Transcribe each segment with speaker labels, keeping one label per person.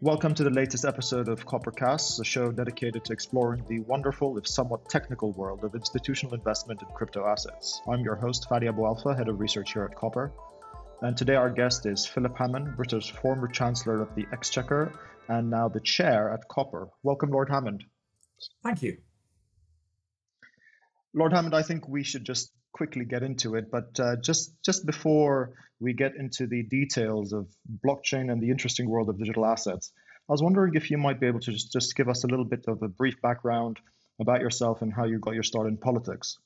Speaker 1: Welcome to the latest episode of Coppercast, a show dedicated to exploring the wonderful, if somewhat technical world of institutional investment in crypto assets. I'm your host, Fadi Aboualfa, Head of Research here at Copper. And today our guest is Philip Hammond, Britain's former Chancellor of the Exchequer and now the Chair at Copper. Welcome, Lord Hammond.
Speaker 2: Thank you.
Speaker 1: Lord Hammond, I think we should just quickly get into it, but uh, just just before we get into the details of blockchain and the interesting world of digital assets, I was wondering if you might be able to just, just give us a little bit of a brief background about yourself and how you got your start in politics.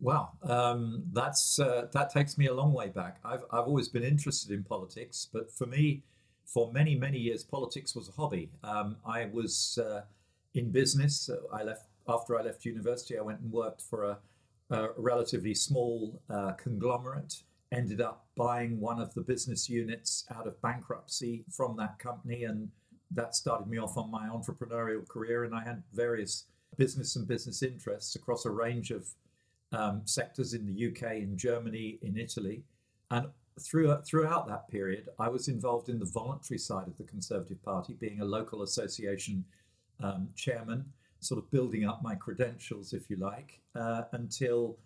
Speaker 2: Wow, um, that's uh, that takes me a long way back. I've I've always been interested in politics, but for me, for many many years, politics was a hobby. Um, I was uh, in business. I left after I left university. I went and worked for a a relatively small uh, conglomerate, ended up buying one of the business units out of bankruptcy from that company. And that started me off on my entrepreneurial career. And I had various business and business interests across a range of um, sectors in the UK, in Germany, in Italy. And throughout, throughout that period, I was involved in the voluntary side of the Conservative Party, being a local association um, chairman sort of building up my credentials, if you like, uh, until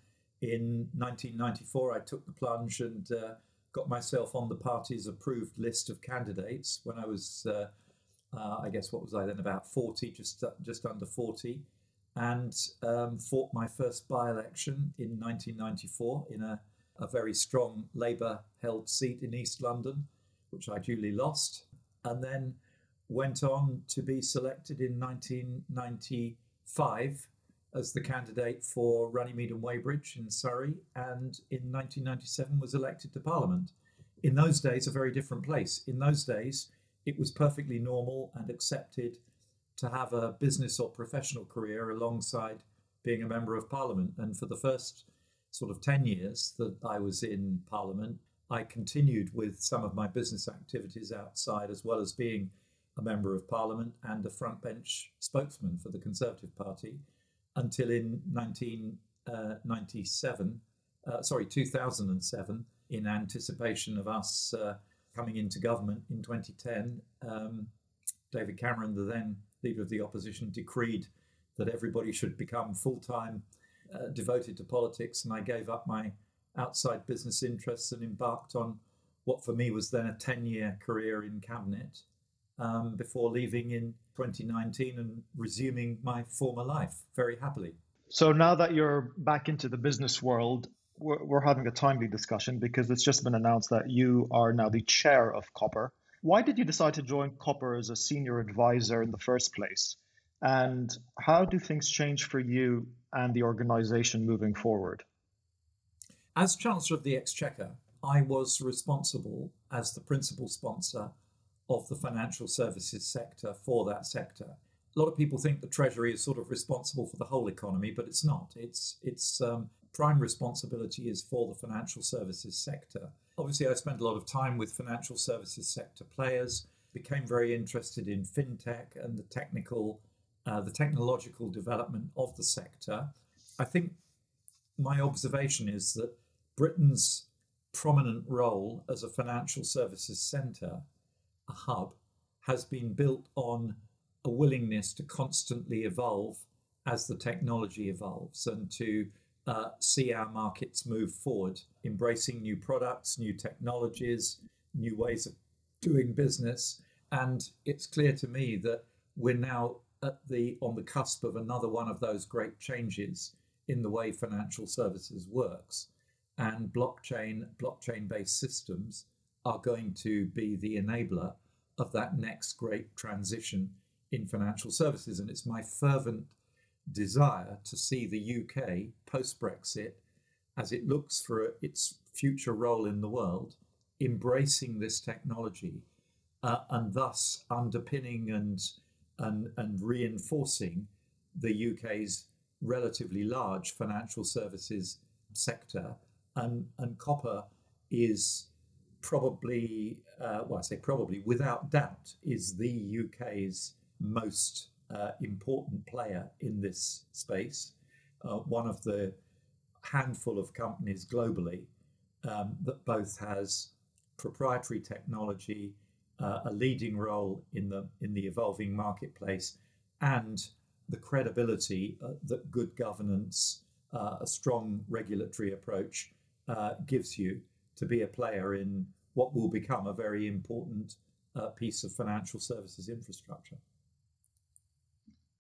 Speaker 2: in 1994 I took the plunge and uh, got myself on the party's approved list of candidates when I was, uh, uh I guess, what was I then, about 40, just, just under 40, and um, fought my first by election in 1994 in a, a very strong Labour held seat in East London, which I duly lost. And then went on to be selected in 1995 as the candidate for Runnymede and Weybridge in Surrey, and in 1997 was elected to Parliament. In those days, a very different place. In those days, it was perfectly normal and accepted to have a business or professional career alongside being a member of Parliament. And for the first sort of 10 years that I was in Parliament, I continued with some of my business activities outside as well as being a member of parliament and a front bench spokesman for the Conservative Party until in 1997, uh, uh, sorry, 2007, in anticipation of us uh, coming into government in 2010, um, David Cameron, the then leader of the opposition, decreed that everybody should become full time uh, devoted to politics. And I gave up my outside business interests and embarked on what for me was then a 10 year career in cabinet um, before leaving in 2019 and resuming my former life very happily.
Speaker 1: So now that you're back into the business world, we're, we're having a timely discussion because it's just been announced that you are now the chair of Copper. Why did you decide to join Copper as a senior advisor in the first place? And how do things change for you and the organization moving forward?
Speaker 2: As Chancellor of the Exchequer, I was responsible as the principal sponsor of the financial services sector for that sector. A lot of people think the Treasury is sort of responsible for the whole economy, but it's not. Its its um, prime responsibility is for the financial services sector. Obviously, I spent a lot of time with financial services sector players. Became very interested in fintech and the technical, uh, the technological development of the sector. I think my observation is that Britain's prominent role as a financial services centre a hub has been built on a willingness to constantly evolve as the technology evolves and to uh, see our markets move forward, embracing new products, new technologies, new ways of doing business. And it's clear to me that we're now at the on the cusp of another one of those great changes in the way financial services works. And blockchain, blockchain-based systems are going to be the enabler of that next great transition in financial services. And it's my fervent desire to see the UK post Brexit, as it looks for its future role in the world, embracing this technology uh, and thus underpinning and, and, and reinforcing the UK's relatively large financial services sector. And, and copper is probably, uh, well, I say probably, without doubt, is the UK's most uh, important player in this space. Uh, one of the handful of companies globally um, that both has proprietary technology, uh, a leading role in the in the evolving marketplace, and the credibility uh, that good governance, uh, a strong regulatory approach gives you to be a player in what will become a very important uh, piece of financial services infrastructure.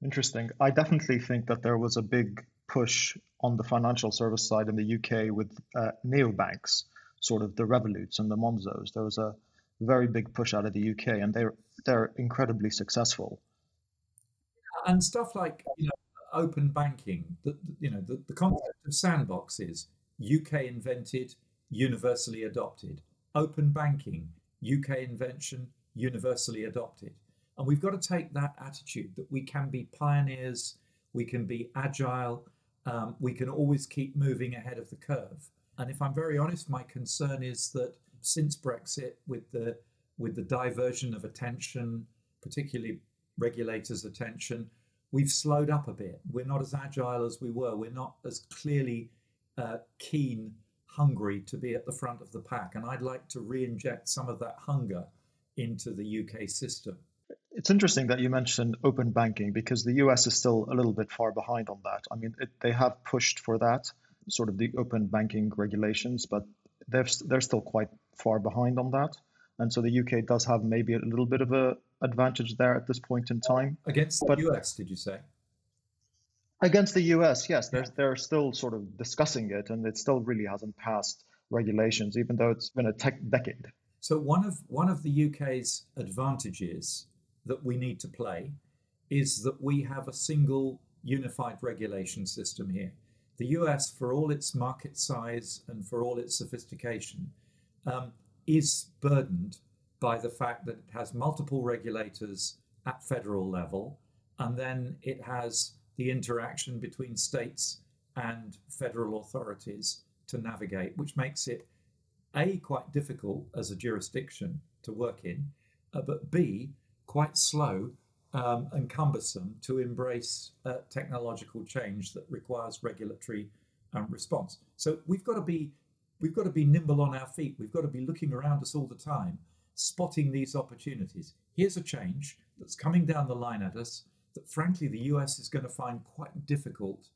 Speaker 1: Interesting. I definitely think that there was a big push on the financial service side in the UK with uh, neobanks, sort of the Revoluts and the Monzos. There was a very big push out of the UK, and they're they're incredibly successful.
Speaker 2: And stuff like you know, open banking, the, you know, the, the concept of sandboxes, UK invented, universally adopted. Open banking, UK invention, universally adopted. And we've got to take that attitude that we can be pioneers, we can be agile, um, we can always keep moving ahead of the curve. And if I'm very honest, my concern is that since Brexit, with the with the diversion of attention, particularly regulators' attention, we've slowed up a bit. We're not as agile as we were. We're not as clearly uh, keen, hungry to be at the front of the pack. And I'd like to re-inject some of that hunger into the UK system.
Speaker 1: It's interesting that you mentioned open banking because the US is still a little bit far behind on that. I mean, it, they have pushed for that, sort of the open banking regulations, but they're, they're still quite far behind on that. And so the UK does have maybe a little bit of a advantage there at this point in time.
Speaker 2: Against the but, US, did you say?
Speaker 1: Against the US, yes. They're, they're still sort of discussing it, and it still really hasn't passed regulations, even though it's been a tech decade.
Speaker 2: So one of one of the UK's advantages that we need to play is that we have a single unified regulation system here. The US, for all its market size and for all its sophistication, um, is burdened by the fact that it has multiple regulators at federal level, and then it has the interaction between states and federal authorities to navigate, which makes it A, quite difficult as a jurisdiction to work in, uh, but B, quite slow um, and cumbersome to embrace uh, technological change that requires regulatory um, response. So we've got to be we've got to be nimble on our feet. We've got to be looking around us all the time, spotting these opportunities. Here's a change that's coming down the line at us that, frankly, the US is going to find quite difficult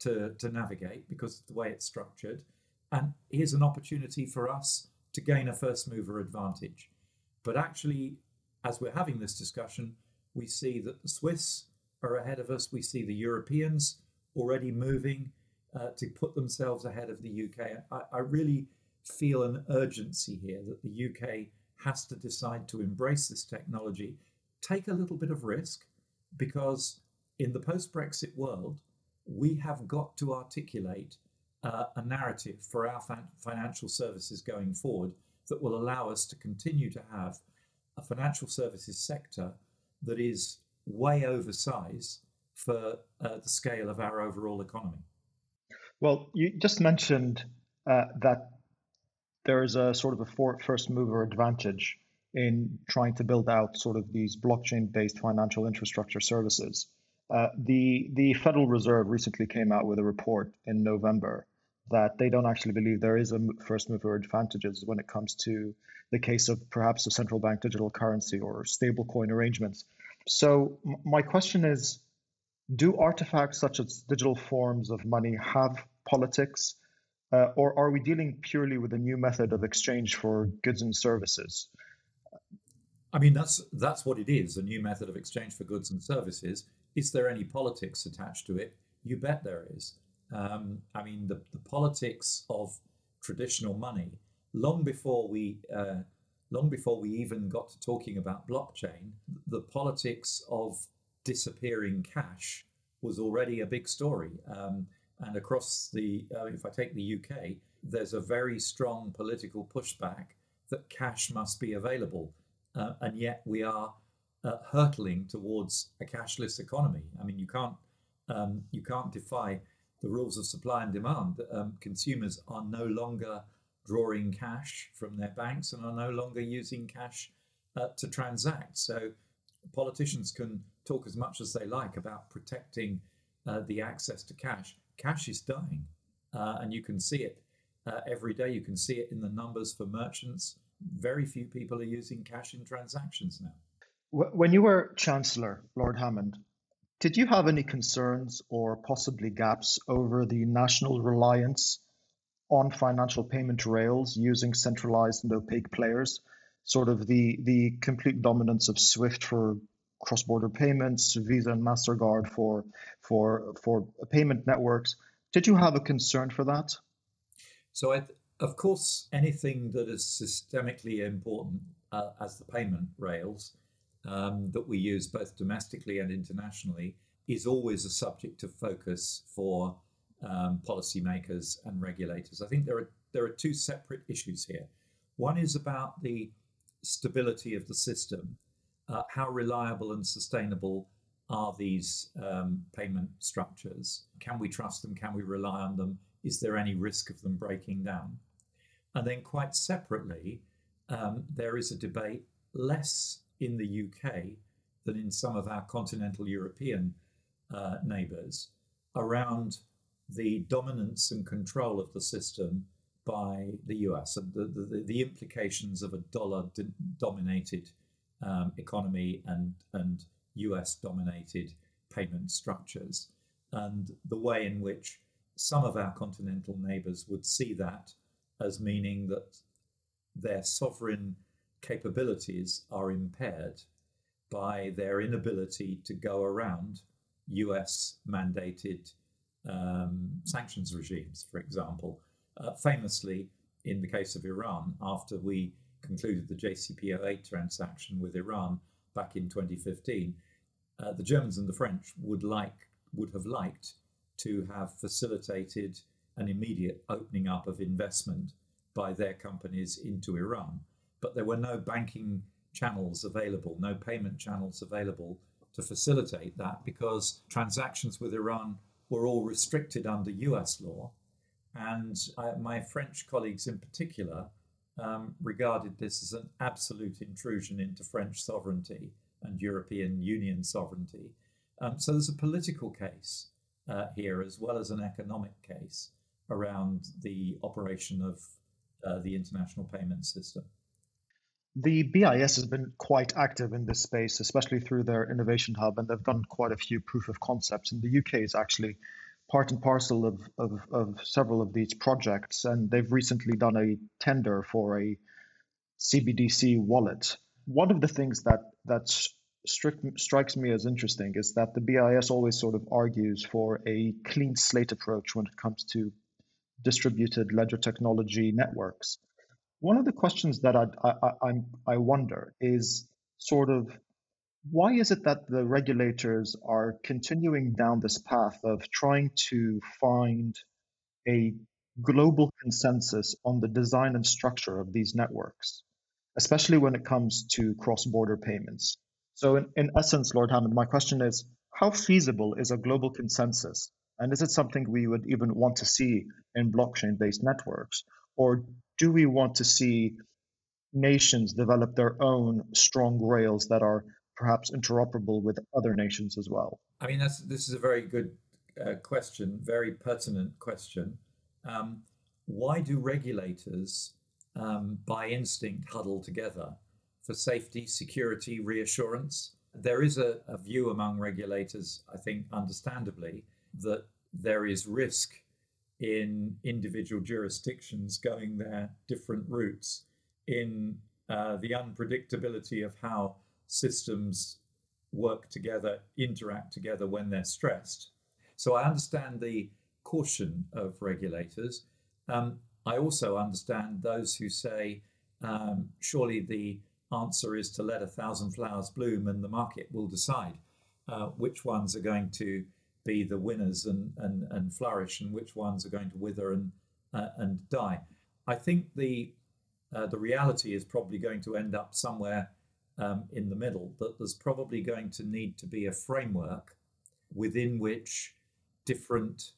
Speaker 2: to, to navigate because of the way it's structured. And here's an opportunity for us to gain a first mover advantage. But actually, as we're having this discussion, we see that the Swiss are ahead of us. We see the Europeans already moving uh, to put themselves ahead of the UK. I, I really feel an urgency here that the UK has to decide to embrace this technology, take a little bit of risk, because in the post Brexit world, we have got to articulate uh, a narrative for our financial services going forward that will allow us to continue to have a financial services sector that is way oversized for uh, the scale of our overall economy.
Speaker 1: Well, you just mentioned uh, that there is a sort of a for, first mover advantage in trying to build out sort of these blockchain-based financial infrastructure services. Uh, the the Federal Reserve recently came out with a report in November that they don't actually believe there is a first mover advantages when it comes to the case of perhaps a central bank digital currency or stablecoin arrangements. So my question is, do artifacts such as digital forms of money have politics, uh, or are we dealing purely with a new method of exchange for goods and services?
Speaker 2: I mean, that's that's what it is, a new method of exchange for goods and services. Is there any politics attached to it? You bet there is. Um, I mean, the, the politics of traditional money, long before we uh, long before we even got to talking about blockchain, the politics of disappearing cash was already a big story. Um, and across the, uh, if I take the UK, there's a very strong political pushback that cash must be available. Uh, and yet we are uh, hurtling towards a cashless economy. I mean, you can't um, you can't defy the rules of supply and demand. Um, consumers are no longer drawing cash from their banks and are no longer using cash uh, to transact. So politicians can talk as much as they like about protecting uh, the access to cash cash is dying, uh, and you can see it uh, every day. You can see it in the numbers for merchants very few people are using cash in transactions now.
Speaker 1: When you were Chancellor, Lord Hammond, did you have any concerns or possibly gaps over the national reliance on financial payment rails using centralized and opaque players? Sort of the, the complete dominance of SWIFT for cross-border payments, Visa and Mastercard for for for payment networks. Did you have a concern for that?
Speaker 2: So, I, of course, anything that is systemically important uh, as the payment rails um, that we use both domestically and internationally is always a subject of focus for um, policymakers and regulators. I think there are there are two separate issues here. One is about the stability of the system. Uh, how reliable and sustainable are these um, payment structures? Can we trust them? Can we rely on them? Is there any risk of them breaking down? And then, quite separately, um, there is a debate less in the UK than in some of our continental European uh, neighbours around the dominance and control of the system by the US and the, the, the implications of a dollar dominated um, economy and, and US dominated payment structures, and the way in which some of our continental neighbours would see that as meaning that their sovereign capabilities are impaired by their inability to go around US mandated um, sanctions regimes, for example. Uh, famously, in the case of Iran, after we concluded the JCPOA transaction with Iran back in 2015, uh, the Germans and the French would like would have liked to have facilitated an immediate opening up of investment by their companies into Iran. But there were no banking channels available, no payment channels available to facilitate that because transactions with Iran were all restricted under US law. And I, my French colleagues in particular um, regarded this as an absolute intrusion into French sovereignty and European Union sovereignty. Um, so there's a political case uh, here as well as an economic case around the operation of uh, the international payment system.
Speaker 1: The BIS has been quite active in this space, especially through their innovation hub, and they've done quite a few proof of concepts. And the UK is actually part and parcel of, of, of several of these projects, and they've recently done a tender for a CBDC wallet. One of the things that that strikes me as interesting is that the BIS always sort of argues for a clean slate approach when it comes to distributed ledger technology networks. One of the questions that I, I, I, I wonder is sort of why is it that the regulators are continuing down this path of trying to find a global consensus on the design and structure of these networks, especially when it comes to cross border payments? So, in, in essence, Lord Hammond, my question is how feasible is a global consensus? And is it something we would even want to see in blockchain based networks? Or do we want to see nations develop their own strong rails that are perhaps interoperable with other nations as well?
Speaker 2: I mean, that's, this is a very good uh, question, very pertinent question. Um, why do regulators, um, by instinct, huddle together for safety, security, reassurance? There is a, a view among regulators, I think, understandably, that there is risk in individual jurisdictions going their different routes, in uh, the unpredictability of how systems work together, interact together when they're stressed. So I understand the caution of regulators. Um, I also understand those who say, um, surely the answer is to let a thousand flowers bloom and the market will decide uh, which ones are going to be the winners and, and, and flourish and which ones are going to wither and, uh, and die. I think the, uh, the reality is probably going to end up somewhere um, in the middle, that there's probably going to need to be a framework within which different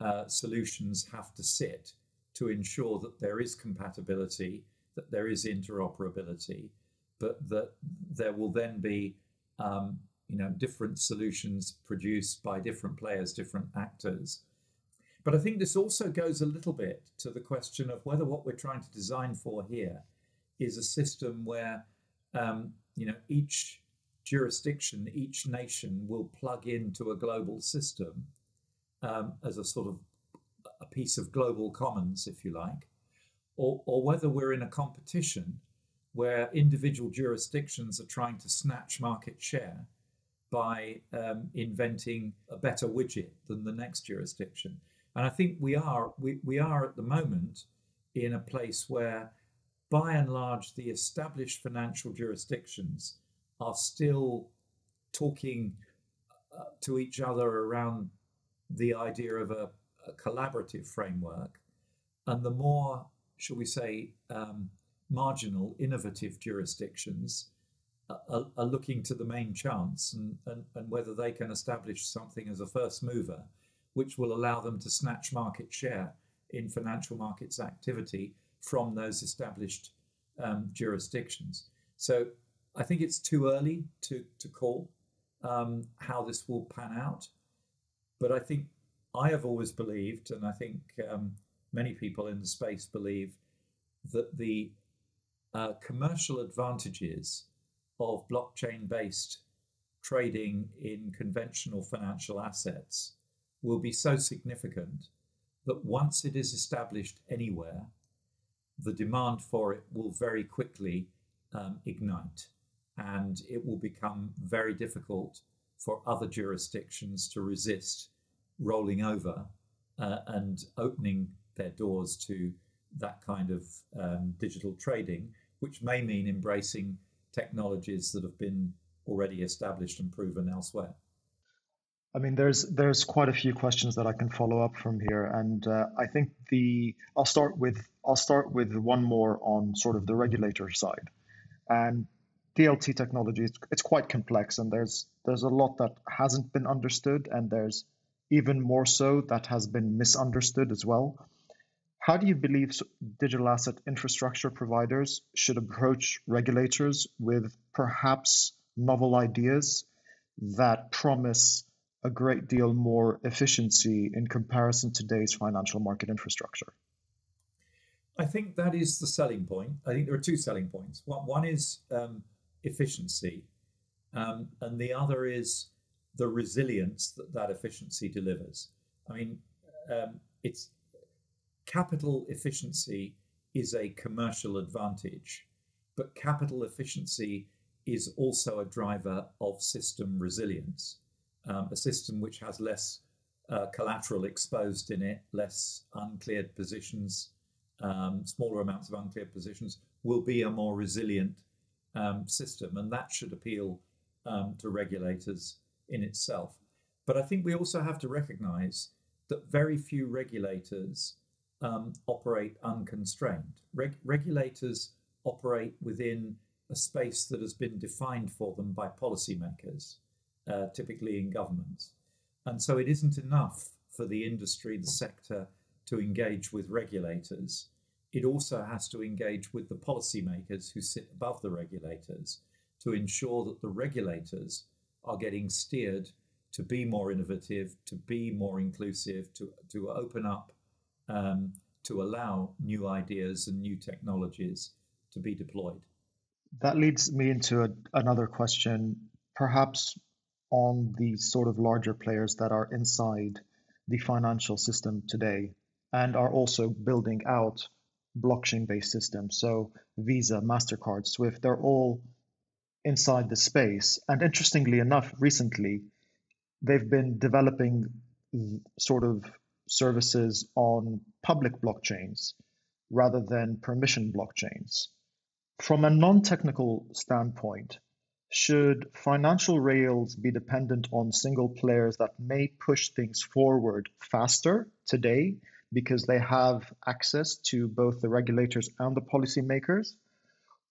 Speaker 2: uh, solutions have to sit to ensure that there is compatibility, that there is interoperability, but that there will then be um, you know different solutions produced by different players different actors. But i think this also goes a little bit to the question of whether what we're trying to design for here is a system where um, you know each jurisdiction, each nation will plug into a global system um, as a sort of a piece of global commons, if you like, or, or whether we're in a competition where individual jurisdictions are trying to snatch market share by um, inventing a better widget than the next jurisdiction. And I think we are we, we are at the moment in a place where by and large the established financial jurisdictions are still talking uh, to each other around the idea of a, a, collaborative framework. And the more, shall we say, um, marginal, innovative jurisdictions are, are, looking to the main chance and, and, and whether they can establish something as a first mover, which will allow them to snatch market share in financial markets activity from those established um, jurisdictions. So I think it's too early to, to call um, how this will pan out. But I think I have always believed, and I think um, many people in the space believe, that the uh, commercial advantages of blockchain based trading in conventional financial assets will be so significant that once it is established anywhere, the demand for it will very quickly um, ignite and it will become very difficult for other jurisdictions to resist rolling over uh, and opening their doors to that kind of um, digital trading, which may mean embracing technologies that have been already established and proven elsewhere.
Speaker 1: I mean, there's there's quite a few questions that I can follow up from here, and uh, I think the I'll start with I'll start with one more on sort of the regulator side, and DLT technology it's, it's quite complex, and there's there's a lot that hasn't been understood, and there's even more so that has been misunderstood as well. How do you believe digital asset infrastructure providers should approach regulators with perhaps novel ideas that promise a great deal more efficiency in comparison to today's financial market infrastructure?
Speaker 2: I think that is the selling point. I think there are two selling points. One, is um, efficiency, um, and the other is the resilience that that efficiency delivers. I mean, um, it's capital efficiency is a commercial advantage, but capital efficiency is also a driver of system resilience um, a system which has less uh, collateral exposed in it, less uncleared positions, um, smaller amounts of uncleared positions, will be a more resilient um, system. And that should appeal um, to regulators in itself. But I think we also have to recognize that very few regulators um, operate unconstrained. Reg- regulators operate within a space that has been defined for them by policymakers uh, typically in governments. And so it isn't enough for the industry, the sector, to engage with regulators. It also has to engage with the policymakers who sit above the regulators to ensure that the regulators are getting steered to be more innovative, to be more inclusive, to, to open up, um, to allow new ideas and new technologies to be deployed.
Speaker 1: That leads me into a, another question, perhaps on the sort of larger players that are inside the financial system today and are also building out blockchain based systems. So, Visa, MasterCard, Swift, they're all inside the space. And interestingly enough, recently, they've been developing sort of services on public blockchains rather than permission blockchains. From a non technical standpoint, should financial rails be dependent on single players that may push things forward faster today because they have access to both the regulators and the policymakers?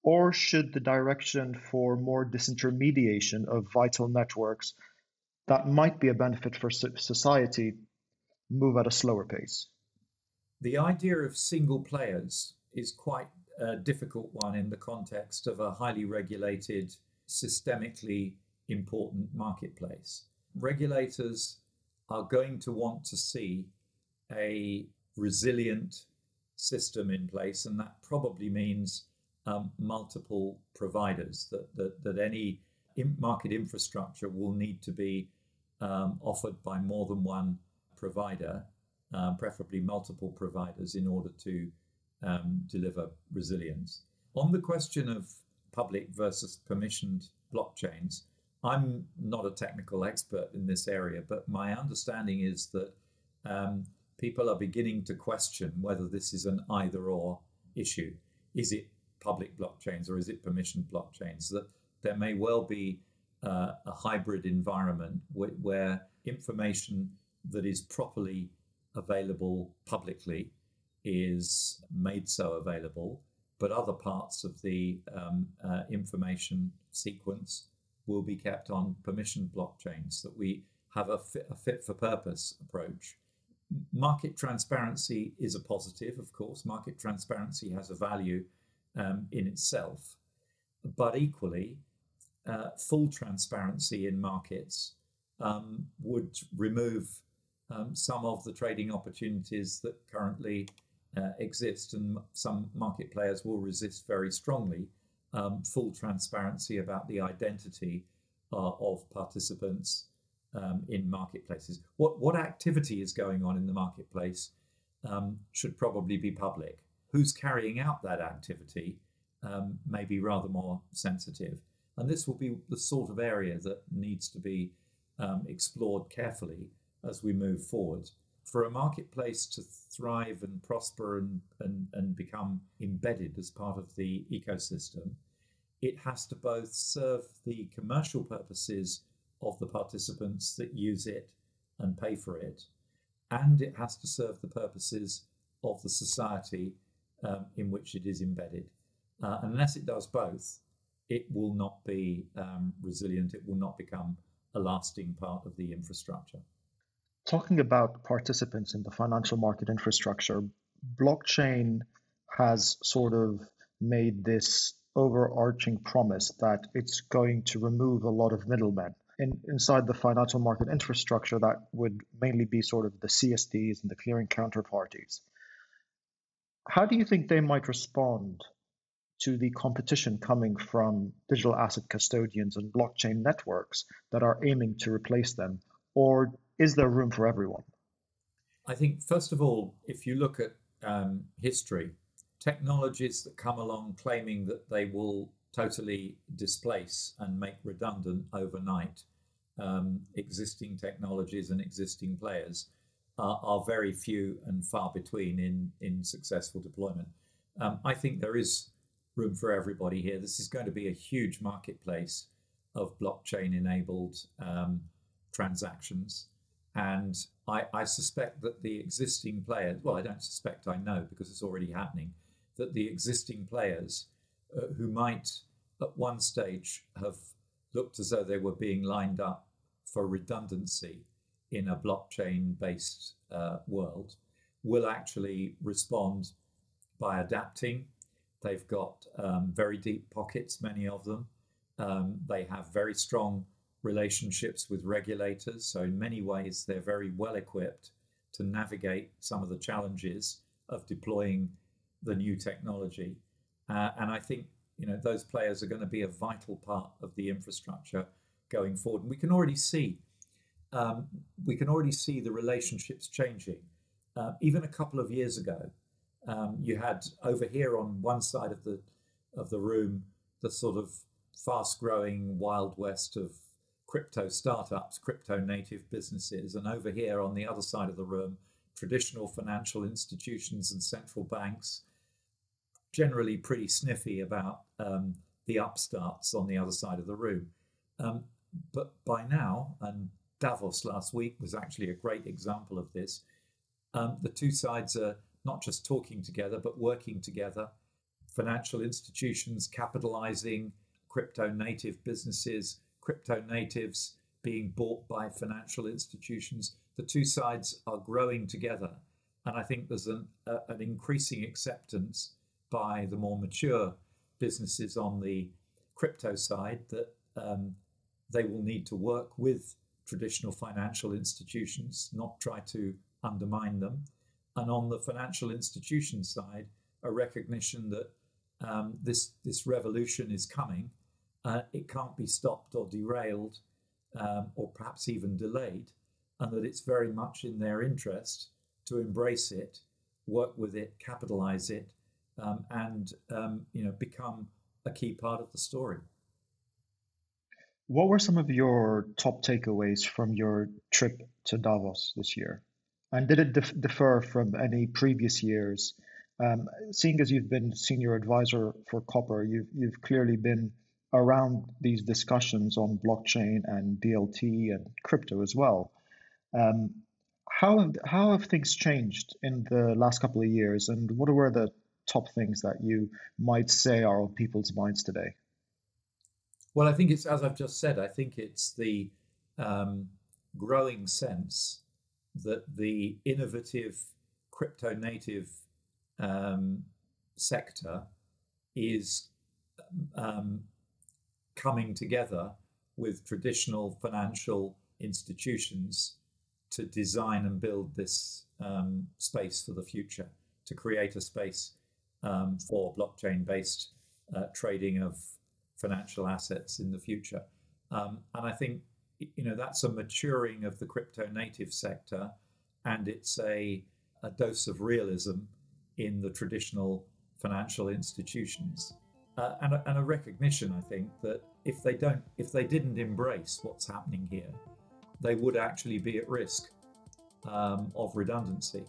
Speaker 1: Or should the direction for more disintermediation of vital networks that might be a benefit for society move at a slower pace?
Speaker 2: The idea of single players is quite a difficult one in the context of a highly regulated systemically important marketplace. Regulators are going to want to see a resilient system in place, and that probably means um, multiple providers, that, that, that any market infrastructure will need to be um, offered by more than one provider, um, preferably multiple providers, in order to um, deliver resilience. On the question of public versus permissioned blockchains, I'm not a technical expert in this area, but my understanding is that um, people are beginning to question whether this is an either or issue. Is it public blockchains or is it permissioned blockchains? That there may well be uh, a hybrid environment wh- where information that is properly available publicly is made so available, but other parts of the um, uh, information sequence will be kept on permission blockchains, that we have a fit, a fit for purpose approach. Market transparency is a positive, of course. Market transparency has a value um, in itself, but equally, uh, full transparency in markets um, would remove um, some of the trading opportunities that currently uh, exist, and some market players will resist very strongly um, full transparency about the identity uh, of participants um, in marketplaces. What what activity is going on in the marketplace um, should probably be public. Who's carrying out that activity um, may be rather more sensitive, and this will be the sort of area that needs to be um, explored carefully as we move forward. For a marketplace to thrive and prosper and, and, and become embedded as part of the ecosystem, it has to both serve the commercial purposes of the participants that use it and pay for it, and it has to serve the purposes of the society um, in which it is embedded. Uh, unless it does both, it will not be um, resilient, it will not become a lasting part of the infrastructure.
Speaker 1: Talking about participants in the financial market infrastructure, blockchain has sort of made this overarching promise that it's going to remove a lot of middlemen. In, inside the financial market infrastructure, that would mainly be sort of the CSDs and the clearing counterparties. How do you think they might respond to the competition coming from digital asset custodians and blockchain networks that are aiming to replace them? Or is there room for everyone?
Speaker 2: I think, first of all, if you look at um, history, technologies that come along claiming that they will totally displace and make redundant overnight um, existing technologies and existing players are, are, very few and far between in, in successful deployment. Um, I think there is room for everybody here. This is going to be a huge marketplace of blockchain enabled um, transactions. And I, I, suspect that the existing players, well, I don't suspect, I know because it's already happening, that the existing players uh, who might at one stage have looked as though they were being lined up for redundancy in a blockchain based uh, world will actually respond by adapting. They've got um, very deep pockets, many of them. Um, they have very strong relationships with regulators. So, in many ways, they're very well equipped to navigate some of the challenges of deploying the new technology. Uh, and I think you know those players are going to be a vital part of the infrastructure going forward. And we can already see um, we can already see the relationships changing. Uh, even a couple of years ago, um, you had over here on one side of the of the room the sort of fast-growing wild west of crypto startups, crypto native businesses, and over here on the other side of the room, traditional financial institutions and central banks generally pretty sniffy about um, the upstarts on the other side of the room. Um, but by now, and Davos last week was actually a great example of this, um, the two sides are not just talking together, but working together. Financial institutions capitalizing crypto native businesses, crypto natives being bought by financial institutions. The two sides are growing together. And I think there's an, a, an increasing acceptance by the more mature businesses on the crypto side that um, they will need to work with traditional financial institutions, not try to undermine them. And on the financial institution side, a recognition that um, this this revolution is coming. Uh, it can't be stopped or derailed, um, or perhaps even delayed, and that it's very much in their interest to embrace it, work with it, capitalize it, um, and um, you know become a key part of the story.
Speaker 1: What were some of your top takeaways from your trip to Davos this year? And did it dif- differ from any previous years? Um, seeing as you've been senior advisor for Copper, you've, you've clearly been around these discussions on blockchain and DLT and crypto as well. Um, how have, how have things changed in the last couple of years, and what were the top things that you might say are on people's minds today?
Speaker 2: Well, I think it's as I've just said. I think it's the um, growing sense that the innovative crypto native um, sector is um, coming together with traditional financial institutions to design and build this um, space for the future, to create a space um, for blockchain based uh, trading of financial assets in the future. Um, and I think you know that's a maturing of the crypto native sector, and it's a, a dose of realism in the traditional financial institutions, uh, and, a, and a recognition, I think, that if they don't, if they didn't embrace what's happening here, they would actually be at risk um, of redundancy,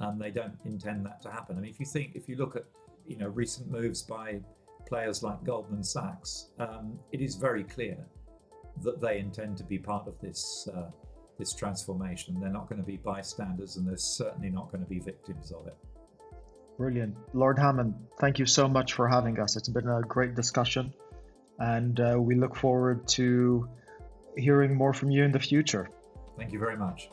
Speaker 2: and they don't intend that to happen. I mean, if you think, if you look at you know recent moves by players like Goldman Sachs, um, it is very clear that they intend to be part of this uh, this transformation. They're not going to be bystanders, and they're certainly not going to be victims of it.
Speaker 1: Brilliant, Lord Hammond. Thank you so much for having us. It's been a great discussion, and uh, we look forward to hearing more from you in the future.
Speaker 2: Thank you very much.